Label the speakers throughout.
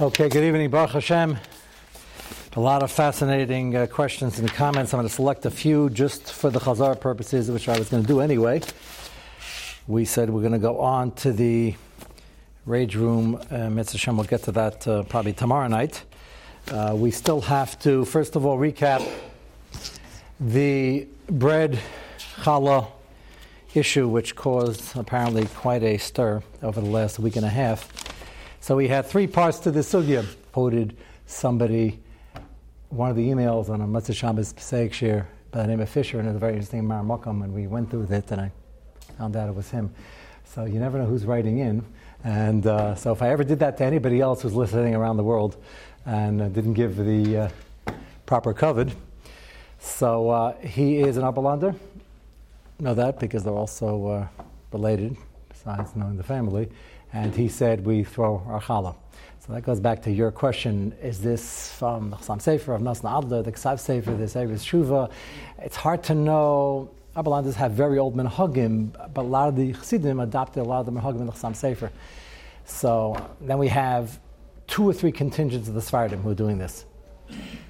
Speaker 1: Okay, good evening, Baruch Hashem. A lot of fascinating uh, questions and comments. I'm going to select a few just for the Chazar purposes, which I was going to do anyway. We said we're going to go on to the rage room. Uh, Mitzvah Hashem, we'll get to that uh, probably tomorrow night. Uh, we still have to, first of all, recap the bread challah issue, which caused apparently quite a stir over the last week and a half. So we had three parts to the sugya. Quoted somebody, one of the emails on a Matzah Shabbos Pesach share by the name of Fisher, and it's a very interesting Maramokam, and we went through it, and I found out it was him. So you never know who's writing in. And uh, so if I ever did that to anybody else who's listening around the world and uh, didn't give the uh, proper covet, so uh, he is an Oberlander, know that because they're also uh, related, besides knowing the family. And he said we throw our challah. So that goes back to your question: Is this from the Chassam Sofer of Nasna Adler, the Ksav Sofer, the Sefer Shuva? It's hard to know. Oberlanders have very old minhagim, but a lot of the Chassidim adopted a lot of the minhagim in the Chassam Sofer. So then we have two or three contingents of the Sfardim who are doing this.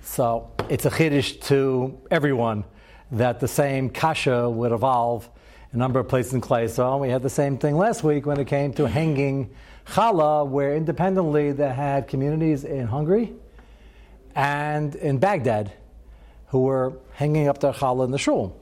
Speaker 1: So it's a chiddush to everyone that the same kasha would evolve a number of places in Klai So we had the same thing last week when it came to hanging challah, where independently they had communities in Hungary and in Baghdad who were hanging up their challah in the shul.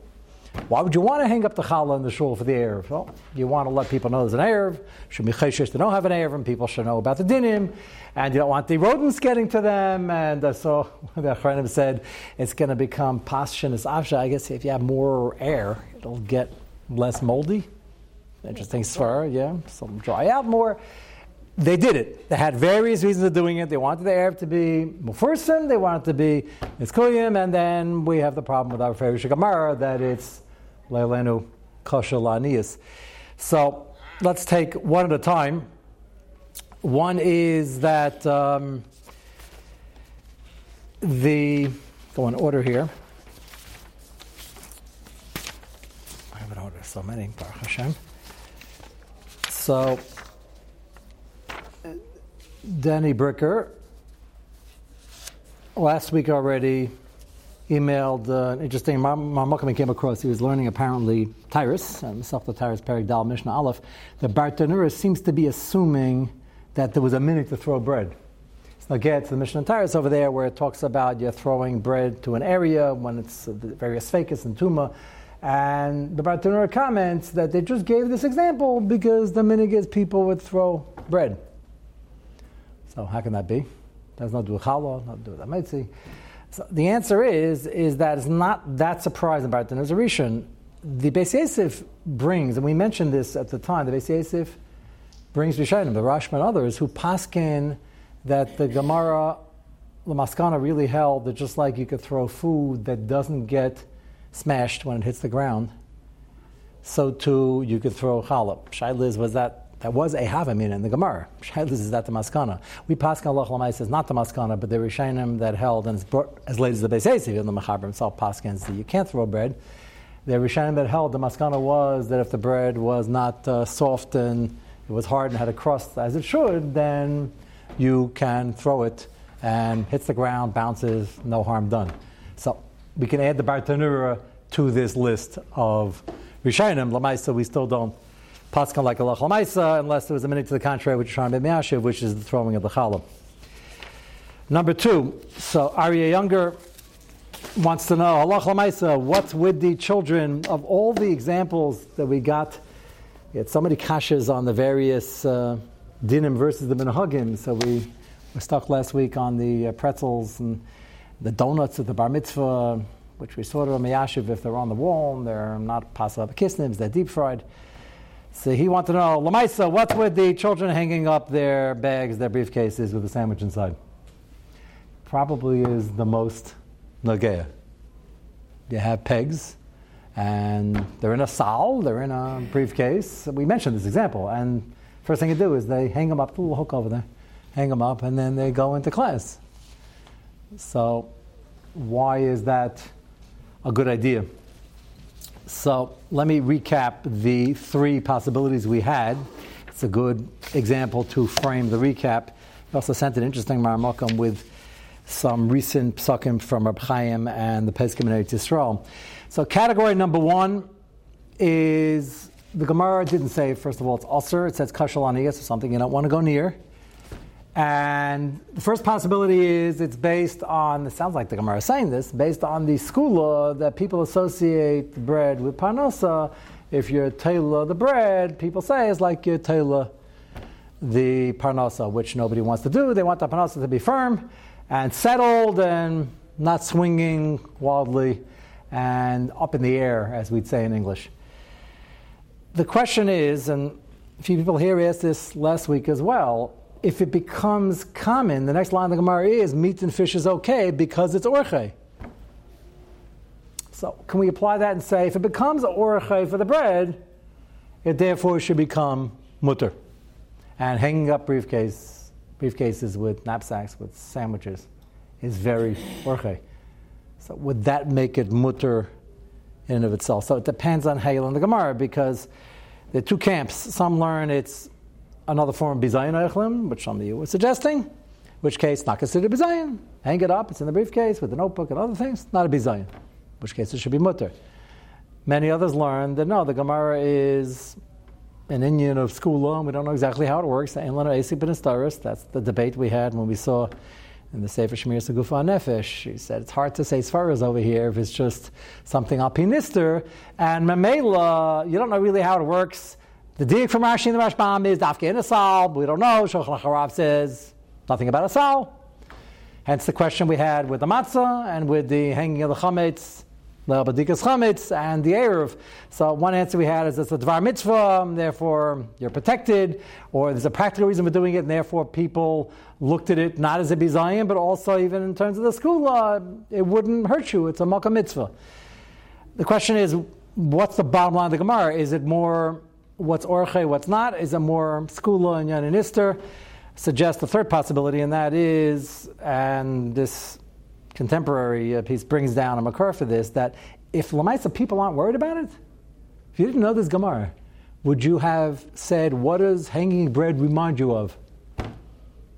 Speaker 1: Why would you want to hang up the challah in the shul for the Erev? Well, you want to let people know there's an Erev. Should be cheshish to don't have an Erev, and people should know about the dinim. And you don't want the rodents getting to them. And uh, so the Achronim said it's going to become as avsha. I guess if you have more air, it'll get less moldy. Interesting svar, yeah. So dry out more. They did it. They had various reasons of doing it. They wanted the Erev to be Mufursim, they wanted to be Mitzkuyim, and then we have the problem with our favorite Shigamara that it's Leilenu Kosher So let's take one at a time. One is that um, the, go in order here. I have an order, so many, Baruch Hashem. So, Danny Bricker, last week already, emailed uh, an interesting My Marmukam came across. He was learning apparently Taharos, himself the Taharos Perik Dal Mishnah Aleph. The Bartanura seems to be assuming that there was a minute to throw bread. So get to the Mishnah Taharos over there where it talks about you're throwing bread to an area when it's uh, various fakis and tuma. And the Bartanura comments that they just gave this example because the minig is people would throw bread. So how can that be? That's not do with challah, not do with ametzi. So the answer is is that it's not that surprising about the Nazarishan. The Beis Yosef brings, and we mentioned this at the time, the Beis Yosef brings Rishonim, the Rashba and others, who paskin that the Gemara Lamaskana really held that just like you could throw food that doesn't get smashed when it hits the ground, so too you could throw challah. Shailiz was that that was a havamin in the Gemara. Shailiz is that the maskana. We paskin Allah Lamai says not the maskana, but the Rishonim that held and it's brought as late as the Beis even the Mechaber himself paskins that you can't throw bread. The Rishonim that held the maskana was that if the bread was not uh, soft and it was hard and had a crust as it should, then you can throw it and hits the ground, bounces, no harm done. So we can add the Bartanura to this list of Rishonim. Lamaisa, we still don't paskan like Allah Lamaisa unless there was a minute to the contrary, which is Shram which is the throwing of the challah. Number two, so Arya Younger wants to know, Allah Lamaisa, what's with the children of all the examples that we got we had so many kashas on the various uh, dinim versus the minhagim, so we were stuck last week on the uh, pretzels and the donuts at the bar mitzvah, which we sort of miyashiv if they're on the wall and they're not possible kisnims, they're deep fried. So he wanted to know, Lamaisa, what's with the children hanging up their bags, their briefcases with a sandwich inside? Probably is the most nagea. You have pegs and they're in a sal, they're in a briefcase. We mentioned this example, and first thing you do is they hang them up, the little hook over there, hang them up, and then they go into class. So, why is that a good idea? So, let me recap the three possibilities we had. It's a good example to frame the recap. He also sent an interesting Maramakum with some recent psakim from Reb Chaim and the in Eretz Yisrael. So category number one is the Gemara didn't say, first of all, it's ulcer. It says kashal so something you don't want to go near. And the first possibility is it's based on, it sounds like the Gemara is saying this, based on the skula that people associate bread with parnasa. If you're tailor the bread, people say it's like you're tailor the parnasa, which nobody wants to do. They want the parnasa to be firm and settled and not swinging wildly and up in the air, as we'd say in English. The question is, and a few people here asked this last week as well, if it becomes common, the next line of the Gemara is meat and fish is okay because it's orche. So can we apply that and say if it becomes orche for the bread, it therefore should become mutter? And hanging up briefcase, briefcases with knapsacks with sandwiches is very orche. So would that make it mutter in and of itself? So it depends on you learn the Gemara because there are two camps. Some learn it's another form of bizayin eichlim, which some of you were suggesting, in which case not considered bizayin. Hang it up, it's in the briefcase with the notebook and other things, not a bizayin, in which case it should be mutter. Many others learned that no, the Gemara is an Indian of school law, and we don't know exactly how it works. That's the debate we had when we saw in the Sefer Shemir Segufa Nefesh. She said it's hard to say Svaras over here if it's just something alpinister. And Mamela, you don't know really how it works. The dig from Rashi and the Rashbam is Dafke in a sal. We don't know. Shulchan Harav says nothing about Asal. Hence the question we had with the matzah and with the hanging of the chametz, the badikas chametz, and the erev. So one answer we had is it's a dvar mitzvah, therefore you're protected, or there's a practical reason for doing it, and therefore people looked at it not as a bizayin, but also even in terms of the school law, it wouldn't hurt you. It's a makkah mitzvah. The question is, what's the bottom line of the Gemara? Is it more what's orche, what's not, is a more skula and yaninister. Suggests the third possibility, and that is, and this contemporary uh, piece brings down a makar for this, that if Lamaisa people aren't worried about it, if you didn't know this Gemara, would you have said, What does hanging bread remind you of?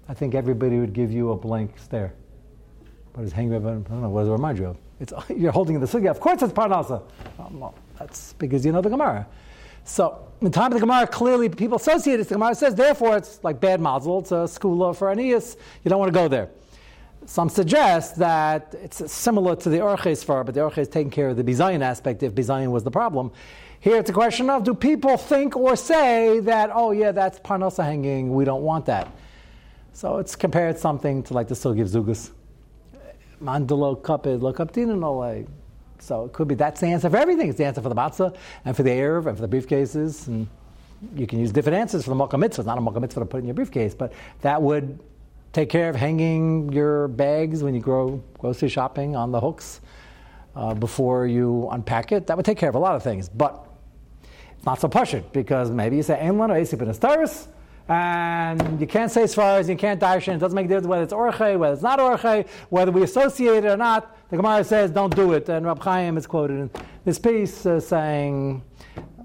Speaker 1: I think everybody would give you a blank stare. What does hanging bread, I don't know, what does it remind you of? It's, you're holding the sugya. Of course it's parnasa. well, that's because you know the Gemara. So, in time of the Gemara, clearly people associate it. The Gemara says, therefore, it's like bad mazel. It's a skula for Aeneas. You don't want to go there. Some suggest that it's similar to the Orches far, but the Orches is taking care of the Bizayan aspect if Bizayan was the problem. Here it's a question of do people think or say that, oh, yeah, that's Parnasa hanging, we don't want that. So it's compared something to like the Sugi of Zugus. Mandalo kapid lo kaptin no so it could be that's the answer for everything. It's the answer for the matzah and for the Erev and for the briefcases. And you can use different answers for the Mocha Mitzvah. It's not a Mocha Mitzvah to put in your briefcase, but that would take care of hanging your bags when you go grocery shopping on the hooks uh, before you unpack it. That would take care of a lot of things. But it's not so pushing because maybe you say, Ein lana esip in a and you can't say as far as you can't darshan. It doesn't make a difference whether it's orche, whether it's not orche, whether we associate it or not. The Gemara says don't do it, and Rab Chaim is quoted in this piece uh, saying,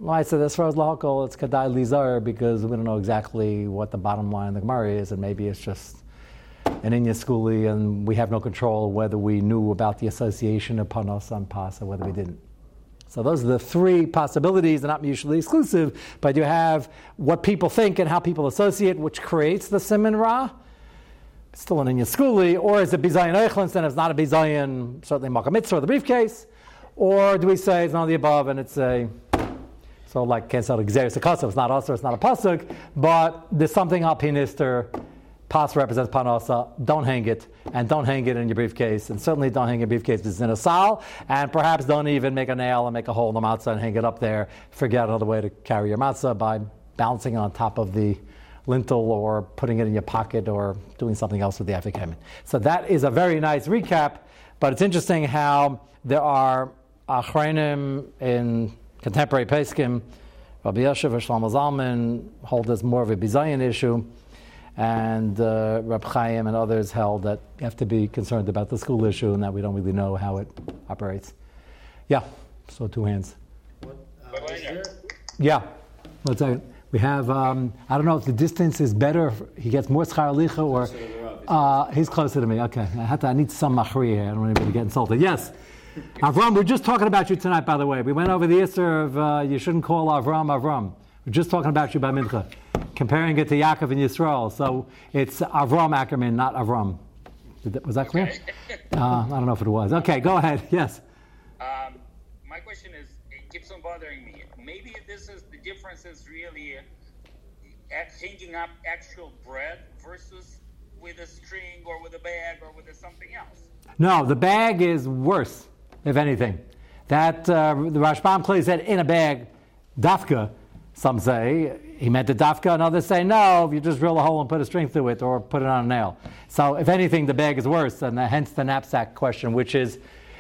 Speaker 1: I said as far as lahakol, it's kadai lizar because we don't know exactly what the bottom line of the Gemara is, and maybe it's just an inya skuli, and we have no control whether we knew about the association of panos on pas or whether we didn't. So those are the three possibilities. They're not mutually exclusive, but you have what people think and how people associate, which creates the siman ra. Still an inya skuli, or is it bizayin eichlin, and it's not a bizayin, certainly makamitzvah or the briefcase, or do we say it's none of the above and it's a so like can't sell exeris it's not us, it's not a pasuk, but there's something alpinister Pas represents panasa. Don't hang it, and don't hang it in your briefcase, and certainly don't hang your briefcase it's in a sal, and perhaps don't even make a nail and make a hole in the matzah and hang it up there. Forget another way to carry your matzah by balancing it on top of the lintel or putting it in your pocket or doing something else with the afikamin. So that is a very nice recap, but it's interesting how there are achreinim in contemporary Peskim, Rabbi or Shlomo Zalman hold this more of a bizayin issue and uh, Rab Chaim and others held that you have to be concerned about the school issue and that we don't really know how it operates. Yeah, so two hands. What, uh,
Speaker 2: there,
Speaker 1: yeah, one second. We have, um, I don't know if the distance is better, he gets more schar licha or. Uh, he's closer to me. Okay. I, have to, I need some machri here. I don't want anybody to get insulted. Yes. Avram, we're just talking about you tonight, by the way. We went over the answer of uh, you shouldn't call Avram Avram. We're just talking about you by Mincha, comparing it to Yaakov and Yisrael. So it's Avram Ackerman, not Avram. Was that clear? Uh, I don't know if it was. Okay, go ahead. Yes.
Speaker 2: Um, my question is, it keeps on bothering me. Maybe this is the difference is really uh, hanging up actual bread versus with a string or with a bag or with something else.
Speaker 1: No, the bag is worse, if anything. That uh, the Rashbam clearly said in a bag, dafka. Some say he meant the dafka, and others say no. You just drill a hole and put a string through it, or put it on a nail. So, if anything, the bag is worse, and the, hence the knapsack question, which is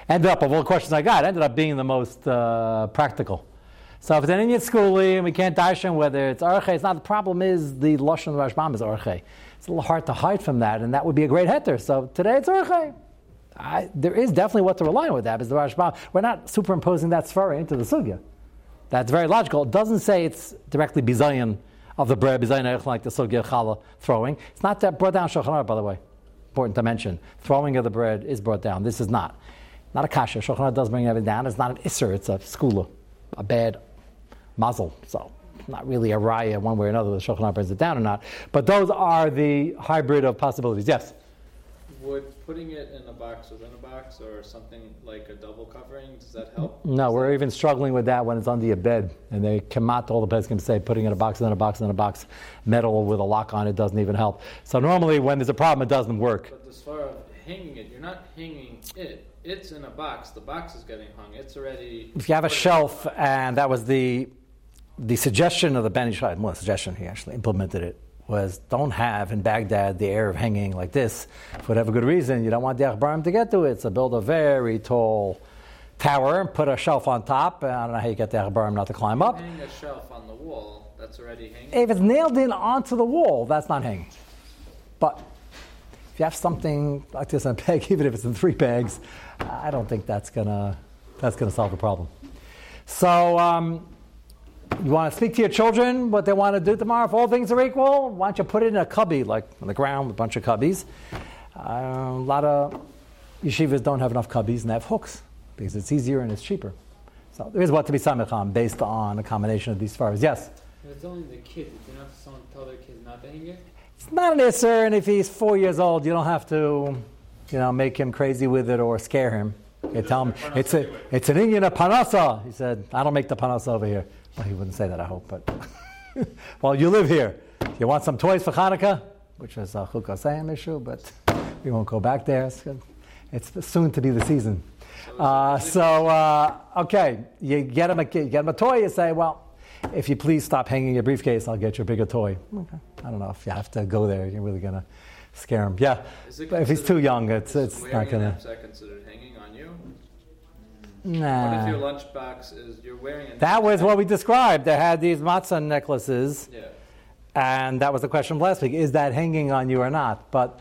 Speaker 1: ended up of all the questions I got, ended up being the most uh, practical. So if it's an Indian schoolie and we can't darshan whether it's arche, it's not the problem. Is the lashon Rashbam is arche? It's a little hard to hide from that, and that would be a great heter. So today it's arche. I, there is definitely what to rely on with that. Is the Rashbam? We're not superimposing that svara into the sugya. That's very logical. It doesn't say it's directly bizayin of the bread, bizayin like the sugya challah throwing. It's not that brought down shulchan by the way. Important to mention. Throwing of the bread is brought down. This is not. Not a kasha. Shulchan does bring everything down. It's not an isser. It's a skula, a bad muzzle. So not really a raya one way or another. The Shulchan brings it down or not. But those are the hybrid of possibilities. Yes.
Speaker 3: Would putting it in a box within a box or something like a double covering does that help?
Speaker 1: No, we're even struggling with that when it's under your bed, and they come out. All the beds can say putting in a box, within a box, within a box, metal with a lock on it doesn't even help. So normally, when there's a problem, it doesn't work.
Speaker 3: But as far as hanging it, you're not hanging it. It's in a box. The box is getting hung. It's already.
Speaker 1: If you have a shelf, and that was the the suggestion of the Ben Ish Chai, well, suggestion, he actually implemented it, was don't have in Baghdad the air of hanging like this for whatever good reason. You don't want the Akhbarim to get to it, so build a very tall tower and put a shelf on top. I don't know how you get the Akhbarim not to climb up.
Speaker 3: Hang a shelf on the wall, that's already hanging?
Speaker 1: If it's nailed in onto the wall, that's not hanging. But if you have something like this in a peg, even if it's in three pegs, I don't think that's gonna that's gonna solve the problem. So um, you want to speak to your children what they want to do tomorrow. If all things are equal, why don't you put it in a cubby, like on the ground, a bunch of cubbies. Uh, a lot of yeshivas don't have enough cubbies and they have hooks because it's easier and it's cheaper. So there is what to be samicham based on a combination of these furs. Yes.
Speaker 4: it's only the kids. You don't have to someone tell their kids not to hang it.
Speaker 1: It's not an isser, and if he's four years old, you don't have to, you know, make him crazy with it or scare him. You tell him it's a it's an Indian panasa. He said, "I don't make the panasa over here." Well, he wouldn't say that, I hope, but well, you live here. You want some toys for Hanukkah, which is a Chukasayim issue, but we won't go back there. It's, it's soon to be the season. Uh, so, uh, okay, you get him, a, you get him a toy, you say, well, if you please stop hanging your briefcase, I'll get you a bigger toy. Okay. I don't know if you have to go there, you're really going to scare him. Yeah, if he's too young, it's, it's not going
Speaker 3: to. considered hanging on you?
Speaker 1: Nah.
Speaker 3: What if your lunchbox is you're wearing a
Speaker 1: That was what we described. They had these matzah necklaces.
Speaker 3: Yeah.
Speaker 1: And that was the question last week. Is that hanging on you or not? But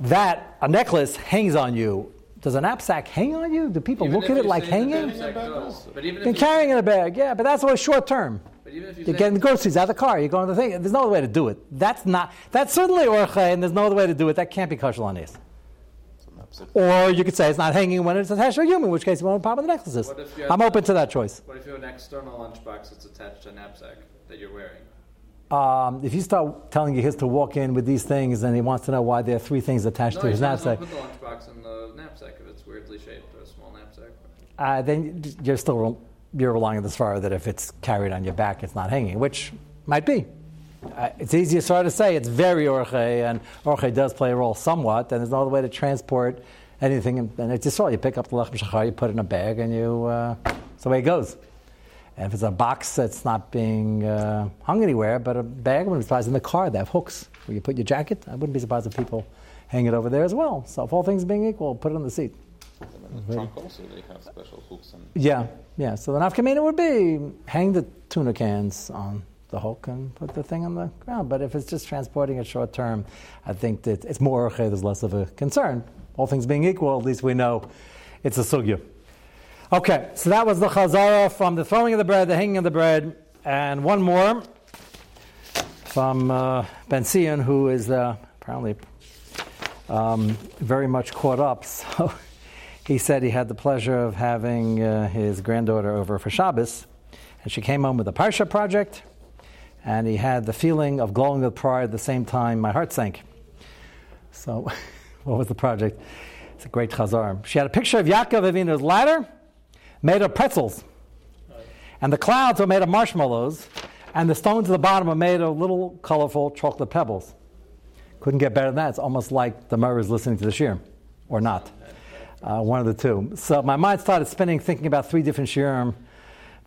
Speaker 1: that, a necklace hangs on you. Does a knapsack hang on you? Do people
Speaker 3: Even
Speaker 1: look at it like hanging?
Speaker 3: knapsack does. But even
Speaker 1: Been carrying in a bag, yeah, but that's always short term.
Speaker 3: But even if you
Speaker 1: You're getting the groceries out of the car. You're going to the thing. There's no other way to do it. That's not. That's certainly orche, and there's no other way to do it. That can't be kosher on this. Or you could say it's not hanging when it's attached to a human, in which case you won't pop with the necklaces.
Speaker 3: What if you have-
Speaker 1: I'm open to that choice.
Speaker 3: What if you have an external lunchbox that's attached to a knapsack that you're wearing?
Speaker 1: Um, if you start telling your kids to walk in with these things, and he wants to know why there are three things attached
Speaker 3: No,
Speaker 1: to his knapsack,
Speaker 3: put the lunchbox in the knapsack if it's weirdly shaped or a small knapsack.
Speaker 1: uh, then you're still you're relying on this far that if it's carried on your back, it's not hanging, which might be. Uh, it's easier sort to say it's very orche, and orche does play a role somewhat, and there's no other way to transport anything. And, and it's just all you pick up the lechem shachar, you put it in a bag, and you uh, that's the way it goes. And if it's a box that's not being uh, hung anywhere, but a bag, I wouldn't be surprised in the car they have hooks where you put your jacket. I wouldn't be surprised if people hang it over there as well. So if all things being equal, put it on the seat.
Speaker 5: The trunk also they have special hooks and
Speaker 1: Yeah, yeah. So the nafkamina would be hang the tuna cans on the Hulk and put the thing on the ground. But if it's just transporting it short term, I think that it's more okay, there's less of a concern. All things being equal, at least we know it's a sugya. Okay, so that was the chazara from the throwing of the bread, the hanging of the bread, and one more. from uh, Ben Sion, who is uh, apparently um, very much caught up. So he said he had the pleasure of having uh, his granddaughter over for Shabbos, and she came home with a Parsha project, and he had the feeling of glowing with pride at the same time. My heart sank. So, what was the project? It's a great chazar. She had a picture of Yaakov Avinu's ladder made of pretzels, and the clouds were made of marshmallows, and the stones at the bottom are made of little colorful chocolate pebbles. Couldn't get better than that. It's almost like the Murray is listening to the shir, or not uh, one of the two. So my mind started spinning, thinking about three different shirim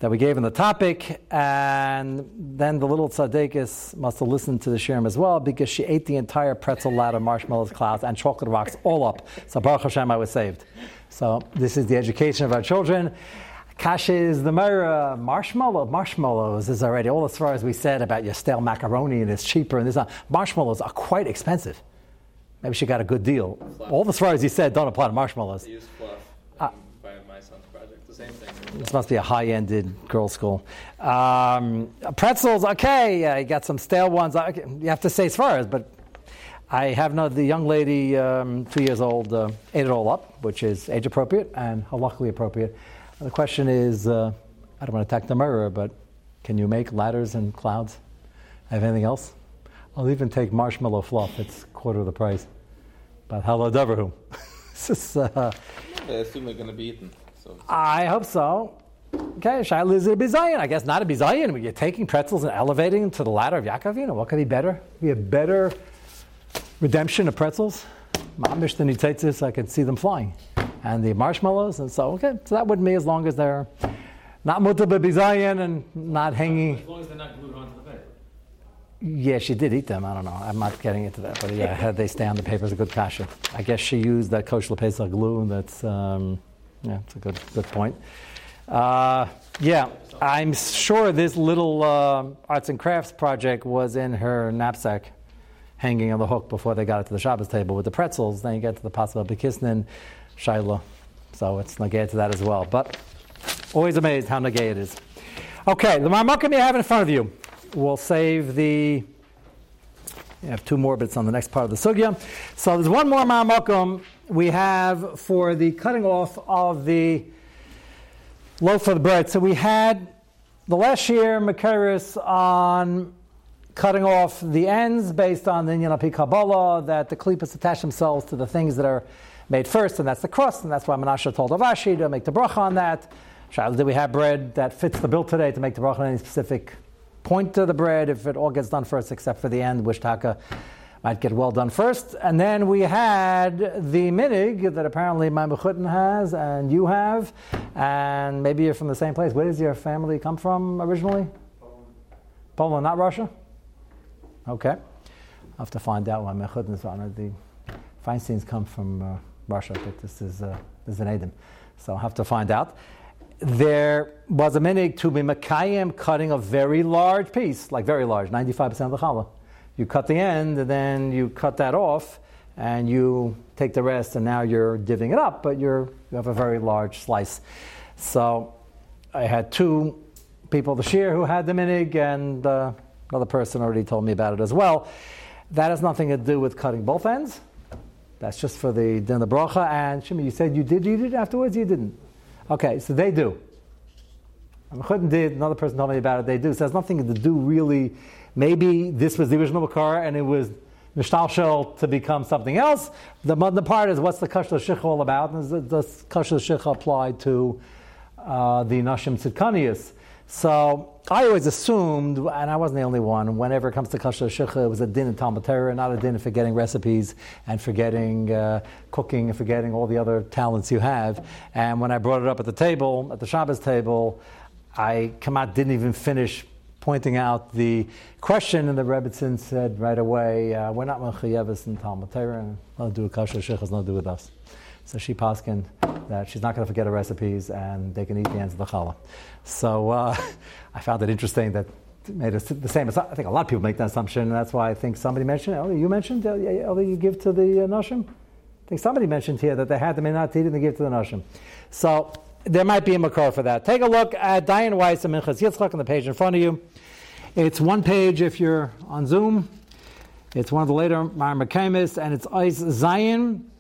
Speaker 1: that we gave in the topic, and then the little tzaddikis must have listened to the shirim as well because she ate the entire pretzel ladder, marshmallows, clouds, and chocolate rocks all up. So Baruch Hashem, I was saved. So this is the education of our children. Kasha is the mirror. Marshmallow, marshmallows is already all as far as we said about your stale macaroni and it's cheaper and this. Uh, marshmallows are quite expensive. Maybe she got a good deal.
Speaker 3: Fluff.
Speaker 1: All the stories you said don't apply to marshmallows.
Speaker 3: I use fluff
Speaker 1: Ah.
Speaker 3: um, by my son's project. The
Speaker 1: This must be a high-ended girls' school. Um, pretzels, okay. I got some stale ones. Okay, You have to say as far as, but I have no. The young lady, um, two years old, uh, ate it all up, which is age appropriate and luckily appropriate. The question is, uh, I don't want to attack the mirror, but can you make ladders and clouds? Have anything else? I'll even take marshmallow fluff. It's quarter of the price. But hello, Deverhu. this is. Uh,
Speaker 5: I assume they're going to be eaten.
Speaker 1: I hope so. Okay, Shaila is a bizayin. I guess not a bizayin. When you're taking pretzels and elevating them to the ladder of Yaakov, you know, what could be better? Be a better redemption of pretzels? Mamish than this, I could see them flying. And the marshmallows, and so, okay, so that wouldn't be as long as they're not mutter bizayin and not hanging.
Speaker 6: As long as they're not glued onto the paper.
Speaker 1: Yeah, she did eat them. I don't know. I'm not getting into that. But yeah, had they stay on the paper is a good kasha. I guess she used that kosher pesach glue. That's um, yeah, it's a good good point. Uh, yeah, I'm sure this little uh, arts and crafts project was in her knapsack, hanging on the hook before they got it to the Shabbos table with the pretzels. Then you get to the possible bekisnin, shaila. So it's nagay to that as well. But always amazed how nagay it is. Okay, the marmakim you have in front of you. We'll save the. You have two more bits on the next part of the sugya. So there's one more marmakum we have for the cutting off of the loaf of the bread. So we had the last year Makaris on cutting off the ends based on the Inyan Api Kabbalah, that the klippas attach themselves to the things that are made first, and that's the crust, and that's why Menashe told Avashi to make the bracha on that. Did we have bread that fits the bill today to make the bracha on any specific point to the bread if it all gets done first, except for the end, which taka might get well done first. And then we had the minig that apparently my Mechutin has and you have, and maybe you're from the same place. Where does your family come from originally? Poland, Poland, not Russia? Okay. I'll have to find out why Mechutin is on. The Feinsteins come from uh, Russia, but this is, uh, this is an Adam. So I'll have to find out there was a minig to be Makayim cutting a very large piece, like very large, 95% of the challah. You cut the end, and then you cut that off, and you take the rest, and now you're divvying it up, but you're, you have a very large slice. So I had two people this year who had the minig, and uh, another person already told me about it as well. That has nothing to do with cutting both ends. That's just for the din the bracha. And Shimi, you said you did eat it afterwards. You didn't. Okay, so they do. Mechutin did. Another person told me about it. They do. So it has nothing to do really. Maybe this was the original makar and it was mishtalshel to become something else. The part is what's the kashla shich all about? And does kashla shich apply to uh, the nashim tzidkanias? So I always assumed, and I wasn't the only one, whenever it comes to kasha shikha, it was a din in Talmud Torah, not a din of forgetting recipes and forgetting uh, cooking and forgetting all the other talents you have. And when I brought it up at the table, at the Shabbos table, I out, didn't even finish pointing out the question, and the Rebbitzin said right away, uh, we're not mechayevis in Talmud Torah, and do with kasha shikha, has nothing to do with us. So she paskined that she's not going to forget her recipes and they can eat the ends of the challah. So uh, I found it interesting that made us the same. I think a lot of people make that assumption, and that's why I think somebody mentioned, oh, you mentioned, uh, oh, you give to the uh, Nashim? I think somebody mentioned here that they had the Minat eat and they give to the Nashim. So there might be a makar for that. Take a look at Dayan Weiss and Minchas Yitzchak on the page in front of you. It's one page if you're on Zoom. It's one of the later Marmakamis, and it's Eis Zion.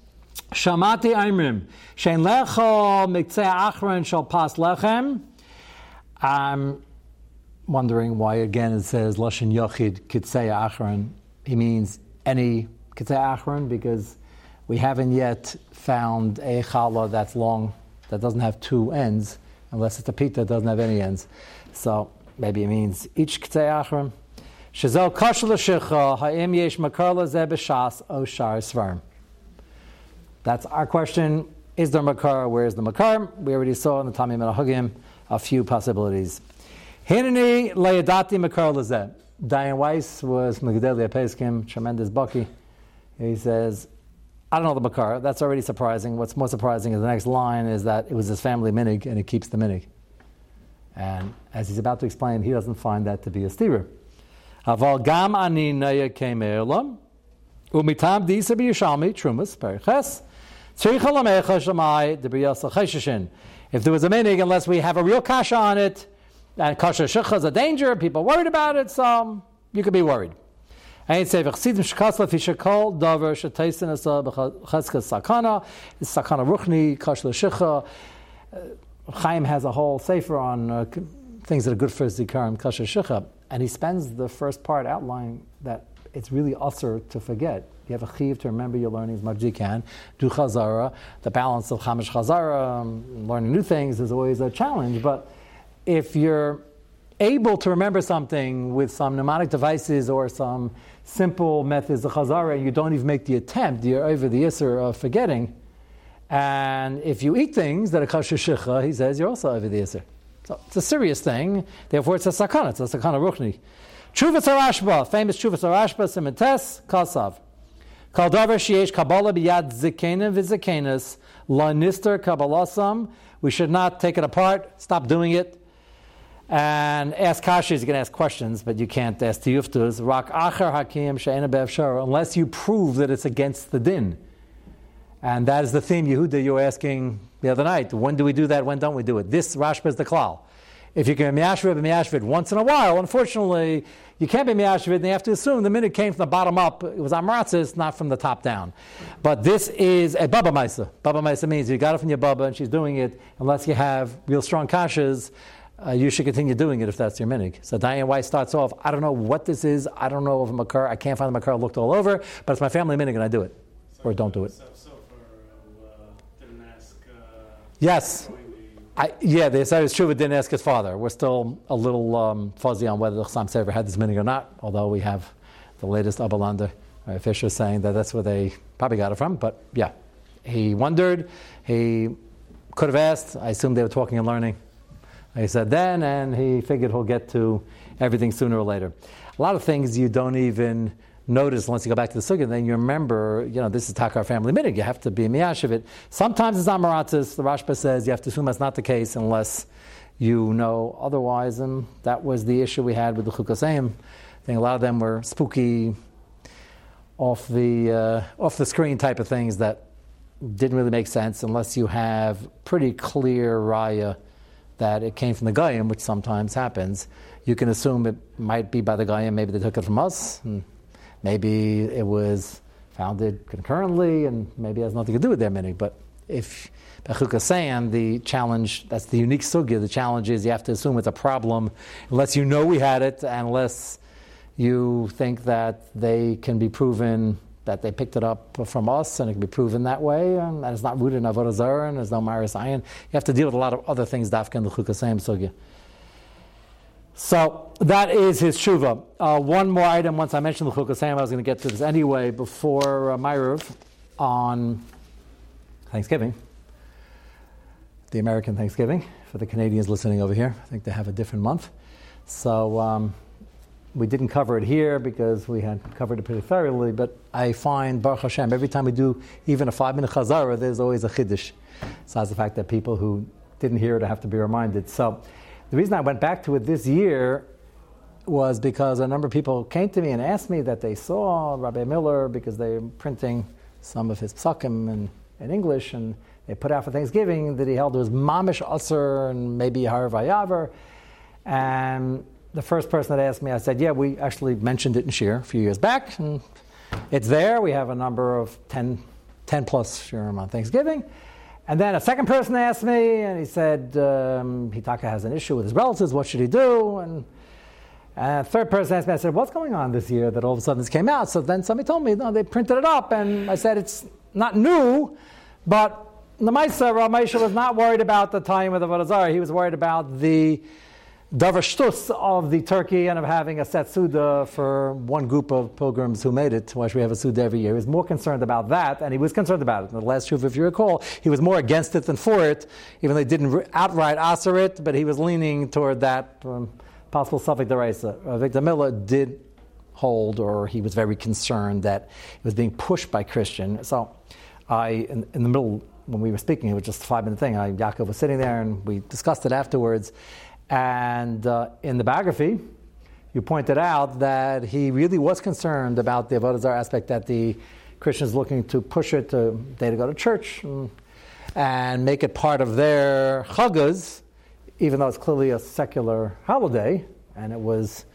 Speaker 1: Shamati Aimrim. Shein lecho achron shall pas lechem. I'm wondering why again it says Lashon Yochid Kitzei Achron. He means any Kitzei Achron because we haven't yet found a challah that's long, that doesn't have two ends, unless it's a pita that doesn't have any ends. So maybe it means each Kitzei Achron. Shazel Kashal Shecha Ha'im Yesh Makar Lazeh B'Shas O Shar. That's our question. Is there Makar? Where is the Makar? We already saw in the Tamim Hagim a few possibilities. Hinani Layadati Makar Lazeh. Dayan Weiss was Megdeli Peskim, tremendous Bucky. He says, I don't know the Makar. That's already surprising. What's more surprising is the next line is that it was his family minig and he keeps the minig. And as he's about to explain, he doesn't find that to be a steerer. Aval gam ani naya. Umitam disa trumas. If there was a minig, unless we have a real kasha on it, and kasha shikha is a danger, people worried about it, so you could be worried. Ein davar asa b'chazka sakana, sakana ruchni, kasha shikha. Chaim has a whole sefer on uh, things that are good for zikarim, kasha shikha, and he spends the first part outlining that it's really usher to forget. You have a chiv to remember your learnings as much as you can. Do chazara. The balance of chamish chazara, um, learning new things is always a challenge. But if you're able to remember something with some mnemonic devices or some simple methods of chazara, and you don't even make the attempt, you're over the isser of forgetting. And if you eat things that are kasher shicha, he says you're also over the isser. So it's a serious thing. Therefore, it's a sakana. It's a sakana ruchni. Chuvas Arashba, famous Chuvas Arashba, Simentes, Kasav. Kal davar sheyesh kabbalah biyad zikenim v'zikenis la nister kabbalasam. We should not take it apart. Stop doing it. And ask kashis. You can ask questions, but you can't ask tiyuftas. Rak acher hakim she'ena be'efshar unless you prove that it's against the din. And that is the theme, Yehuda, you were asking the other night. When do we do that? When don't we do it? This Rashba is the klal. If you can be miyashvid, be miyashvid once in a while. Unfortunately, you can't be miyashvid, and you have to assume the minute came from the bottom up. It was amratzis, not from the top down. But this is a baba maisa. Baba maisa means you got it from your baba, and she's doing it. Unless you have real strong kashas, uh, you should continue doing it if that's your minig. So Dayan Weiss starts off, I don't know what this is. I don't know of a makar. I can't find the makar. I looked all over, but it's my family minig, and I do it, or don't do it.
Speaker 6: So, so for, uh, didn't ask, uh,
Speaker 1: Yes. I, yeah, they said it's true, but didn't ask his father. We're still a little um, fuzzy on whether the Chassam Sofer had this minig or not, although we have the latest Oberlander uh, Fisher saying that that's where they probably got it from. But yeah, he wondered. He could have asked. I assume they were talking and learning. He said then, and he figured he'll get to everything sooner or later. A lot of things you don't even notice once you go back to the sukkah, then you remember, you know, this is Takar family minig. You have to be miyash of it. Sometimes it's amaratis. The Rashba says you have to assume that's not the case unless you know otherwise. And that was the issue we had with the Chukaseim. I think a lot of them were spooky, off the uh, off the screen type of things that didn't really make sense unless you have pretty clear raya that it came from the Goyim, which sometimes happens. You can assume it might be by the Goyim, maybe they took it from us, maybe it was founded concurrently, and maybe it has nothing to do with their minig. But if Bechuka saying the challenge, that's the unique sugya, the challenge is you have to assume it's a problem unless you know we had it, unless you think that they can be proven that they picked it up from us and it can be proven that way, and that it's not rooted in Avodah Zarah and there's no Maris Ayin. You have to deal with a lot of other things, Dafka and the Chukasayim Sugya. So that is his shuva. Uh, one more item, once I mentioned the Chukasayim, I was going to get to this anyway, before uh, on Thanksgiving, the American Thanksgiving, for the Canadians listening over here. I think they have a different month. So um, we didn't cover it here because we had covered it pretty thoroughly, but I find, Baruch Hashem, every time we do even a five minute chazara, there's always a chiddush. Besides the fact that people who didn't hear it have to be reminded. So the reason I went back to it this year was because a number of people came to me and asked me that they saw Rabbi Miller because they were printing some of his psakim in, in English and they put out for Thanksgiving that he held was mamish usr and maybe har vayaver. And the first person that asked me, I said, yeah, we actually mentioned it in Shir a few years back, and it's there. We have a number of 10, 10 plus Shirim on Thanksgiving. And then a second person asked me, and he said, um, Hitaka has an issue with his relatives. What should he do? And, a third person asked me, I said, what's going on this year that all of a sudden this came out? So then somebody told me, no, they printed it up. And I said, it's not new, but the Maisa, Ramesha was not worried about the time of the Vodazar. He was worried about the Davashtus of the turkey and of having a set for one group of pilgrims who made it, which we have a Suda every year. He was more concerned about that, and he was concerned about it. In the last Shuv, if you recall, he was more against it than for it, even though he didn't outright answer it, but he was leaning toward that um, possible Suffolk Deraisa. Uh, Avigdor Miller did hold, or he was very concerned that it was being pushed by Christian. So I, in, in the middle, when we were speaking, it was just a five minute thing. I, Yaakov was sitting there, and we discussed it afterwards. And uh, in the biography, you pointed out that he really was concerned about the Avodah Zarah aspect that the Christians looking to push it to they to go to church and, make it part of their chagas, even though it's clearly a secular holiday, and it was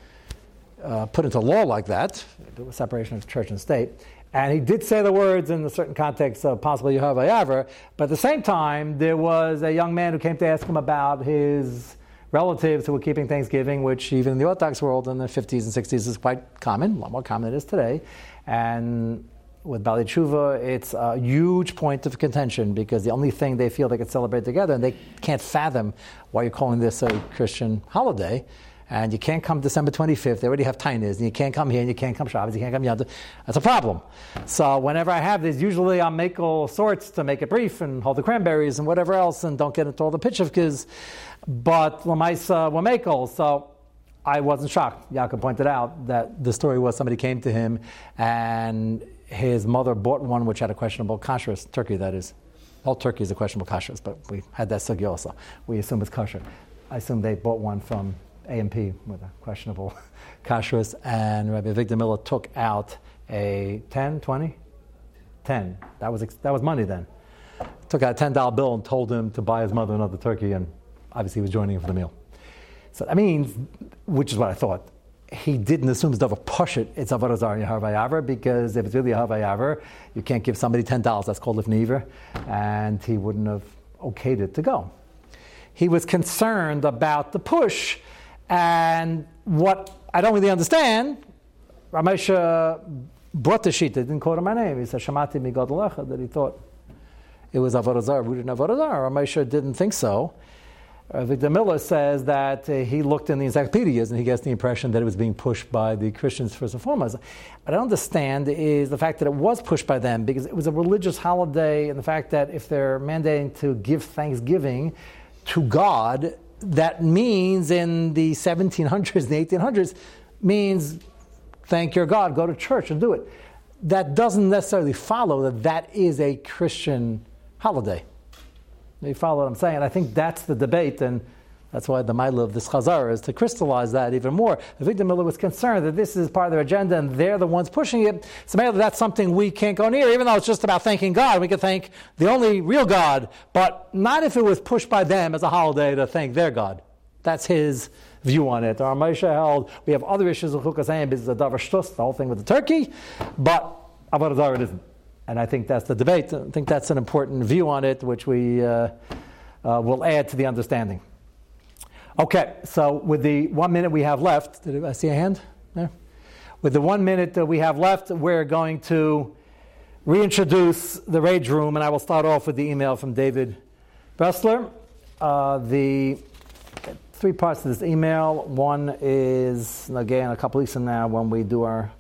Speaker 1: uh, put into law like that, the separation of church and state. And he did say the words in a certain context of possibly Yehovah but at the same time, there was a young man who came to ask him about his relatives who were keeping Thanksgiving, which even in the Orthodox world in the 50s and 60s is quite common, a lot more common than it is today. And with Bali Tshuva, it's a huge point of contention because the only thing they feel they can celebrate together, and they can't fathom why you're calling this a Christian holiday. And you can't come December 25th, they already have tainas, and you can't come here, and you can't come Shabbos, you can't come Yom That's a problem. So whenever I have this, usually I make all sorts to make it brief and hold the cranberries and whatever else, and don't get into all the pitchavkas. But Lamaisa Wamekel, so I wasn't shocked. Yaakov pointed out that the story was somebody came to him and his mother bought one which had a questionable kashrus, turkey that is. All turkey is a questionable kashrus, but we had that sugi also. We assume it's kosher. I assume they bought one from A&P with a questionable kashrus, and Rabbi Avigdor Miller took out a 10, 20? 10. That was, that was money then. Took out a $10 bill and told him to buy his mother another turkey, and obviously he was joining him for the meal. So that means, which is what I thought, he didn't assume it's Dava Pushit, it's Avodah Zarah Yahavayavra, because if it's really a Yahavayavra, you can't give somebody $10, that's called Lifneiver, and he wouldn't have okayed it to go. He was concerned about the push, and what I don't really understand, Ramesha brought the sheet, didn't quote him my name, he said, Shamati Migadalecha, that he thought it was Avodah rooted in Avodah Zarah. Ramesha didn't think so. Uh, Avigdor Miller says that uh, he looked in the encyclopedias and he gets the impression that it was being pushed by the Christians first and foremost. What I don't understand is the fact that it was pushed by them because it was a religious holiday, and the fact that if they're mandating to give thanksgiving to God, that means in the 1700s, the 1800s, means thank your God, go to church and do it. That doesn't necessarily follow that that is a Christian holiday. You follow what I'm saying? I think that's the debate, and that's why the mila of this chazar is to crystallize that even more. Avigdor Miller was concerned that this is part of their agenda, and they're the ones pushing it. So maybe that's something we can't go near, even though it's just about thanking God. We could thank the only real God, but not if it was pushed by them as a holiday to thank their God. That's his view on it. Our Moshe held we have other issues of Chukasayim, is the davar shtus, the whole thing with the turkey, but Avodah it isn't. And I think that's the debate. I think that's an important view on it, which we uh, uh, will add to the understanding. Okay, so with the one minute we have left, did I see a hand there? With the one minute that we have left, we're going to reintroduce the rage room, and I will start off with the email from David Bressler. Uh, the three parts of this email. One is again a couple weeks from now when we do our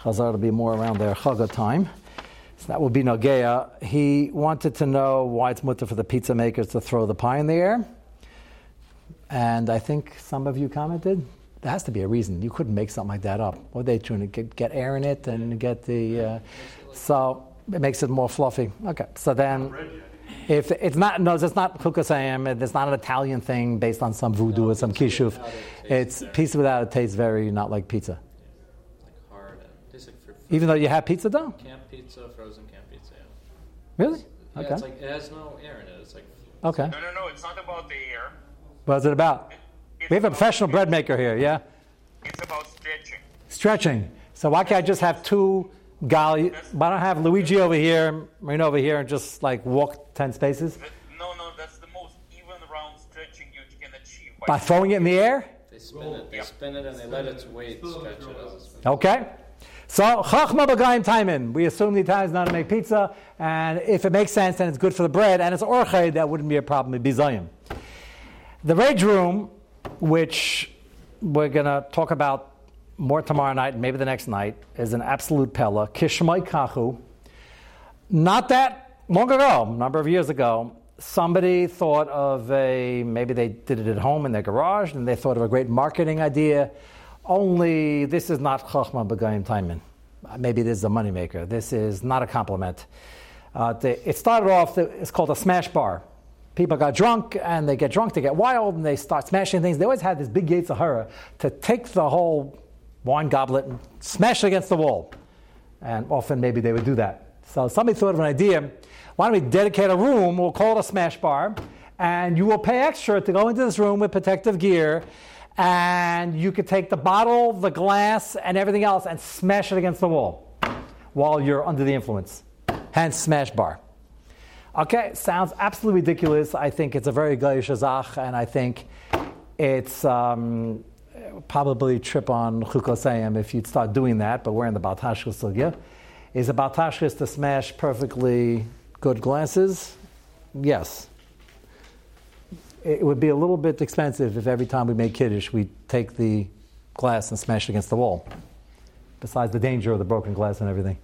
Speaker 1: chazar to be more around their chaga time. So that would be Nogea. He wanted to know why it's mutter for the pizza makers to throw the pie in the air. And I think some of you commented, there has to be a reason. You couldn't make something like that up. What are they trying to get, get air in it and get the. Uh, so it makes it more fluffy. Okay, so then. If it's not, no, it's not kukasayim, it's not an Italian thing based on some voodoo or some kishuf. It's pizza without a taste, very not like pizza.
Speaker 3: Like hard like fruit.
Speaker 1: Even though you have pizza dough?
Speaker 3: Camp pizza, frozen camp pizza. Yeah.
Speaker 1: Really?
Speaker 3: Yeah,
Speaker 1: Okay.
Speaker 3: it's like it has no air in it. It's like
Speaker 1: Okay.
Speaker 2: No, no, no. It's not about the air.
Speaker 1: What's it about?
Speaker 2: It's
Speaker 1: We have a professional bread maker here, yeah?
Speaker 2: It's about stretching.
Speaker 1: Stretching. So why can't I just have two gali? Why don't I have Luigi over here, Marino over here, and just like walk 10 spaces?
Speaker 2: But no, no, that's the most even round stretching you can achieve.
Speaker 1: By throwing it in the air?
Speaker 3: They spin it, they spin it, and they let its weight stretch it as it spins.
Speaker 1: Okay. So, Chachma B'Gaim Taimin. We assume the Italians know how to make pizza, and if it makes sense then it's good for the bread and it's orche, that wouldn't be a problem. It'd be Zayim. The rage room, which we're going to talk about more tomorrow night and maybe the next night, is an absolute pella. Kishmai Kachu. Not that long ago, a number of years ago, somebody thought of a, maybe they did it at home in their garage, and they thought of a great marketing idea. Only this is not Chachma B'Gayim Taimin. Maybe this is a moneymaker. This is not a compliment. Uh, it started off, it's called a smash bar. People got drunk and they get drunk, they get wild, and they start smashing things. They always had this big Sahara to take the whole wine goblet and smash it against the wall. And often maybe they would do that. So somebody thought of an idea. Why don't we dedicate a room, we'll call it a smash bar, and you will pay extra to go into this room with protective gear and you could take the bottle, the glass, and everything else and smash it against the wall while you're under the influence. Hence, smash bar. Okay, sounds absolutely ridiculous. I think it's a very goyish azach, and I think it's um, probably trip on chukosayim if you'd start doing that, but we're in the Baltashkis sugya. Is a Baltashkis to smash perfectly good glasses? Yes it would be a little bit expensive if every time we make kiddush we take the glass and smash it against the wall. Besides the danger of the broken glass and everything.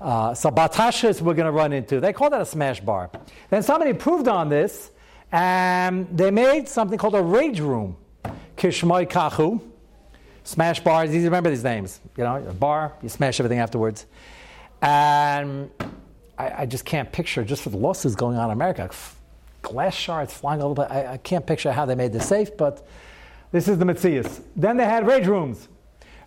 Speaker 1: Uh, so we're going to run into. They call that a smash bar. Then somebody improved on this, and they made something called a rage room. Kishmoy kachu. Smash bars. Easy to remember these names. You know, a bar. You smash everything afterwards. And I, I just can't picture just for the losses going on in America glass shards flying all over. I, I can't picture how they made this safe, but this is the metzius. Then they had rage rooms.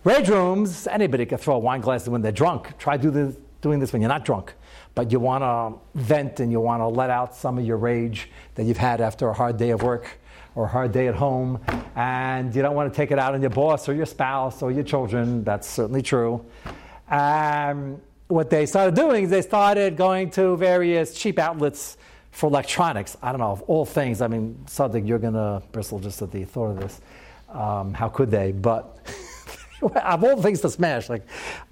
Speaker 1: Rage rooms, anybody can throw a wine glass when they're drunk. Try to do this, doing this when you're not drunk. But you want to vent and you want to let out some of your rage that you've had after a hard day of work or a hard day at home. And you don't want to take it out on your boss or your spouse or your children. That's certainly true. Um, what they started doing is they started going to various cheap outlets for electronics, I don't know, of all things, I mean, something you're going to bristle just at the thought of this. Um, how could they? But of all things to smash, like,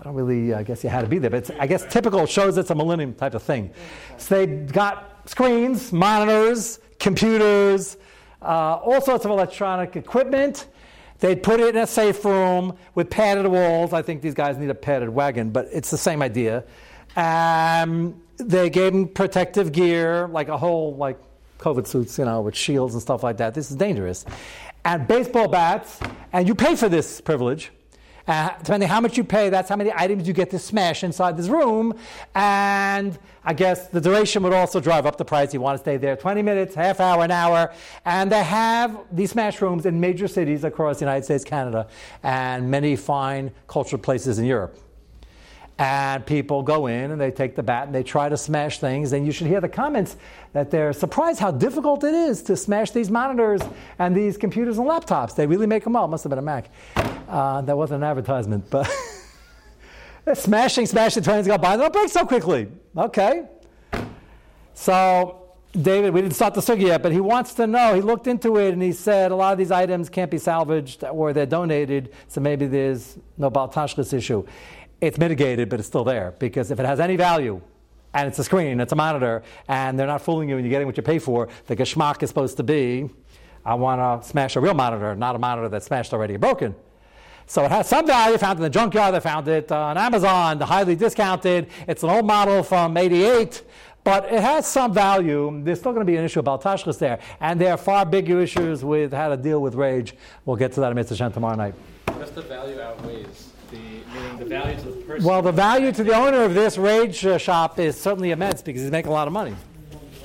Speaker 1: I don't really, I guess you had to be there. But I guess typical shows it's a millennium type of thing. So they got screens, monitors, computers, uh, all sorts of electronic equipment. They'd put it in a safe room with padded walls. I think these guys need a padded wagon, but it's the same idea. Um, they gave him protective gear, like a whole like COVID suits, you know, with shields and stuff like that. This is dangerous. And baseball bats, and you pay for this privilege. Uh, depending how much you pay, that's how many items you get to smash inside this room. And I guess the duration would also drive up the price. You want to stay there 20 minutes, half hour, an hour. And they have these smash rooms in major cities across the United States, Canada, and many fine cultural places in Europe and people go in and they take the bat and they try to smash things. And you should hear the comments that they're surprised how difficult it is to smash these monitors and these computers and laptops. They really make them up must have been a mac. Uh, that wasn't an advertisement but they're smashing smashing trying to go by they don't break so quickly. Okay. So David, we didn't start the sugya yet, but he wants to know. He looked into it and he said a lot of these items can't be salvaged or they're donated, so maybe there's no Baltashkis issue it's mitigated, but it's still there. Because if it has any value, and it's a screen, it's a monitor, and they're not fooling you and you're getting what you pay for, the geschmack is supposed to be, I want to smash a real monitor, not a monitor that's smashed already and broken. So it has some value. Found in the junkyard. They found it on Amazon, highly discounted. It's an old model from '88, but it has some value. There's still going to be an issue about tashkis there, and there are far bigger issues with how to deal with rage. We'll get to that in Mr. Mitzvah tomorrow night.
Speaker 3: What's the value outweighs the value to the person?
Speaker 1: Well, the value to the owner of this rage uh, shop is certainly immense because he's making a lot of money.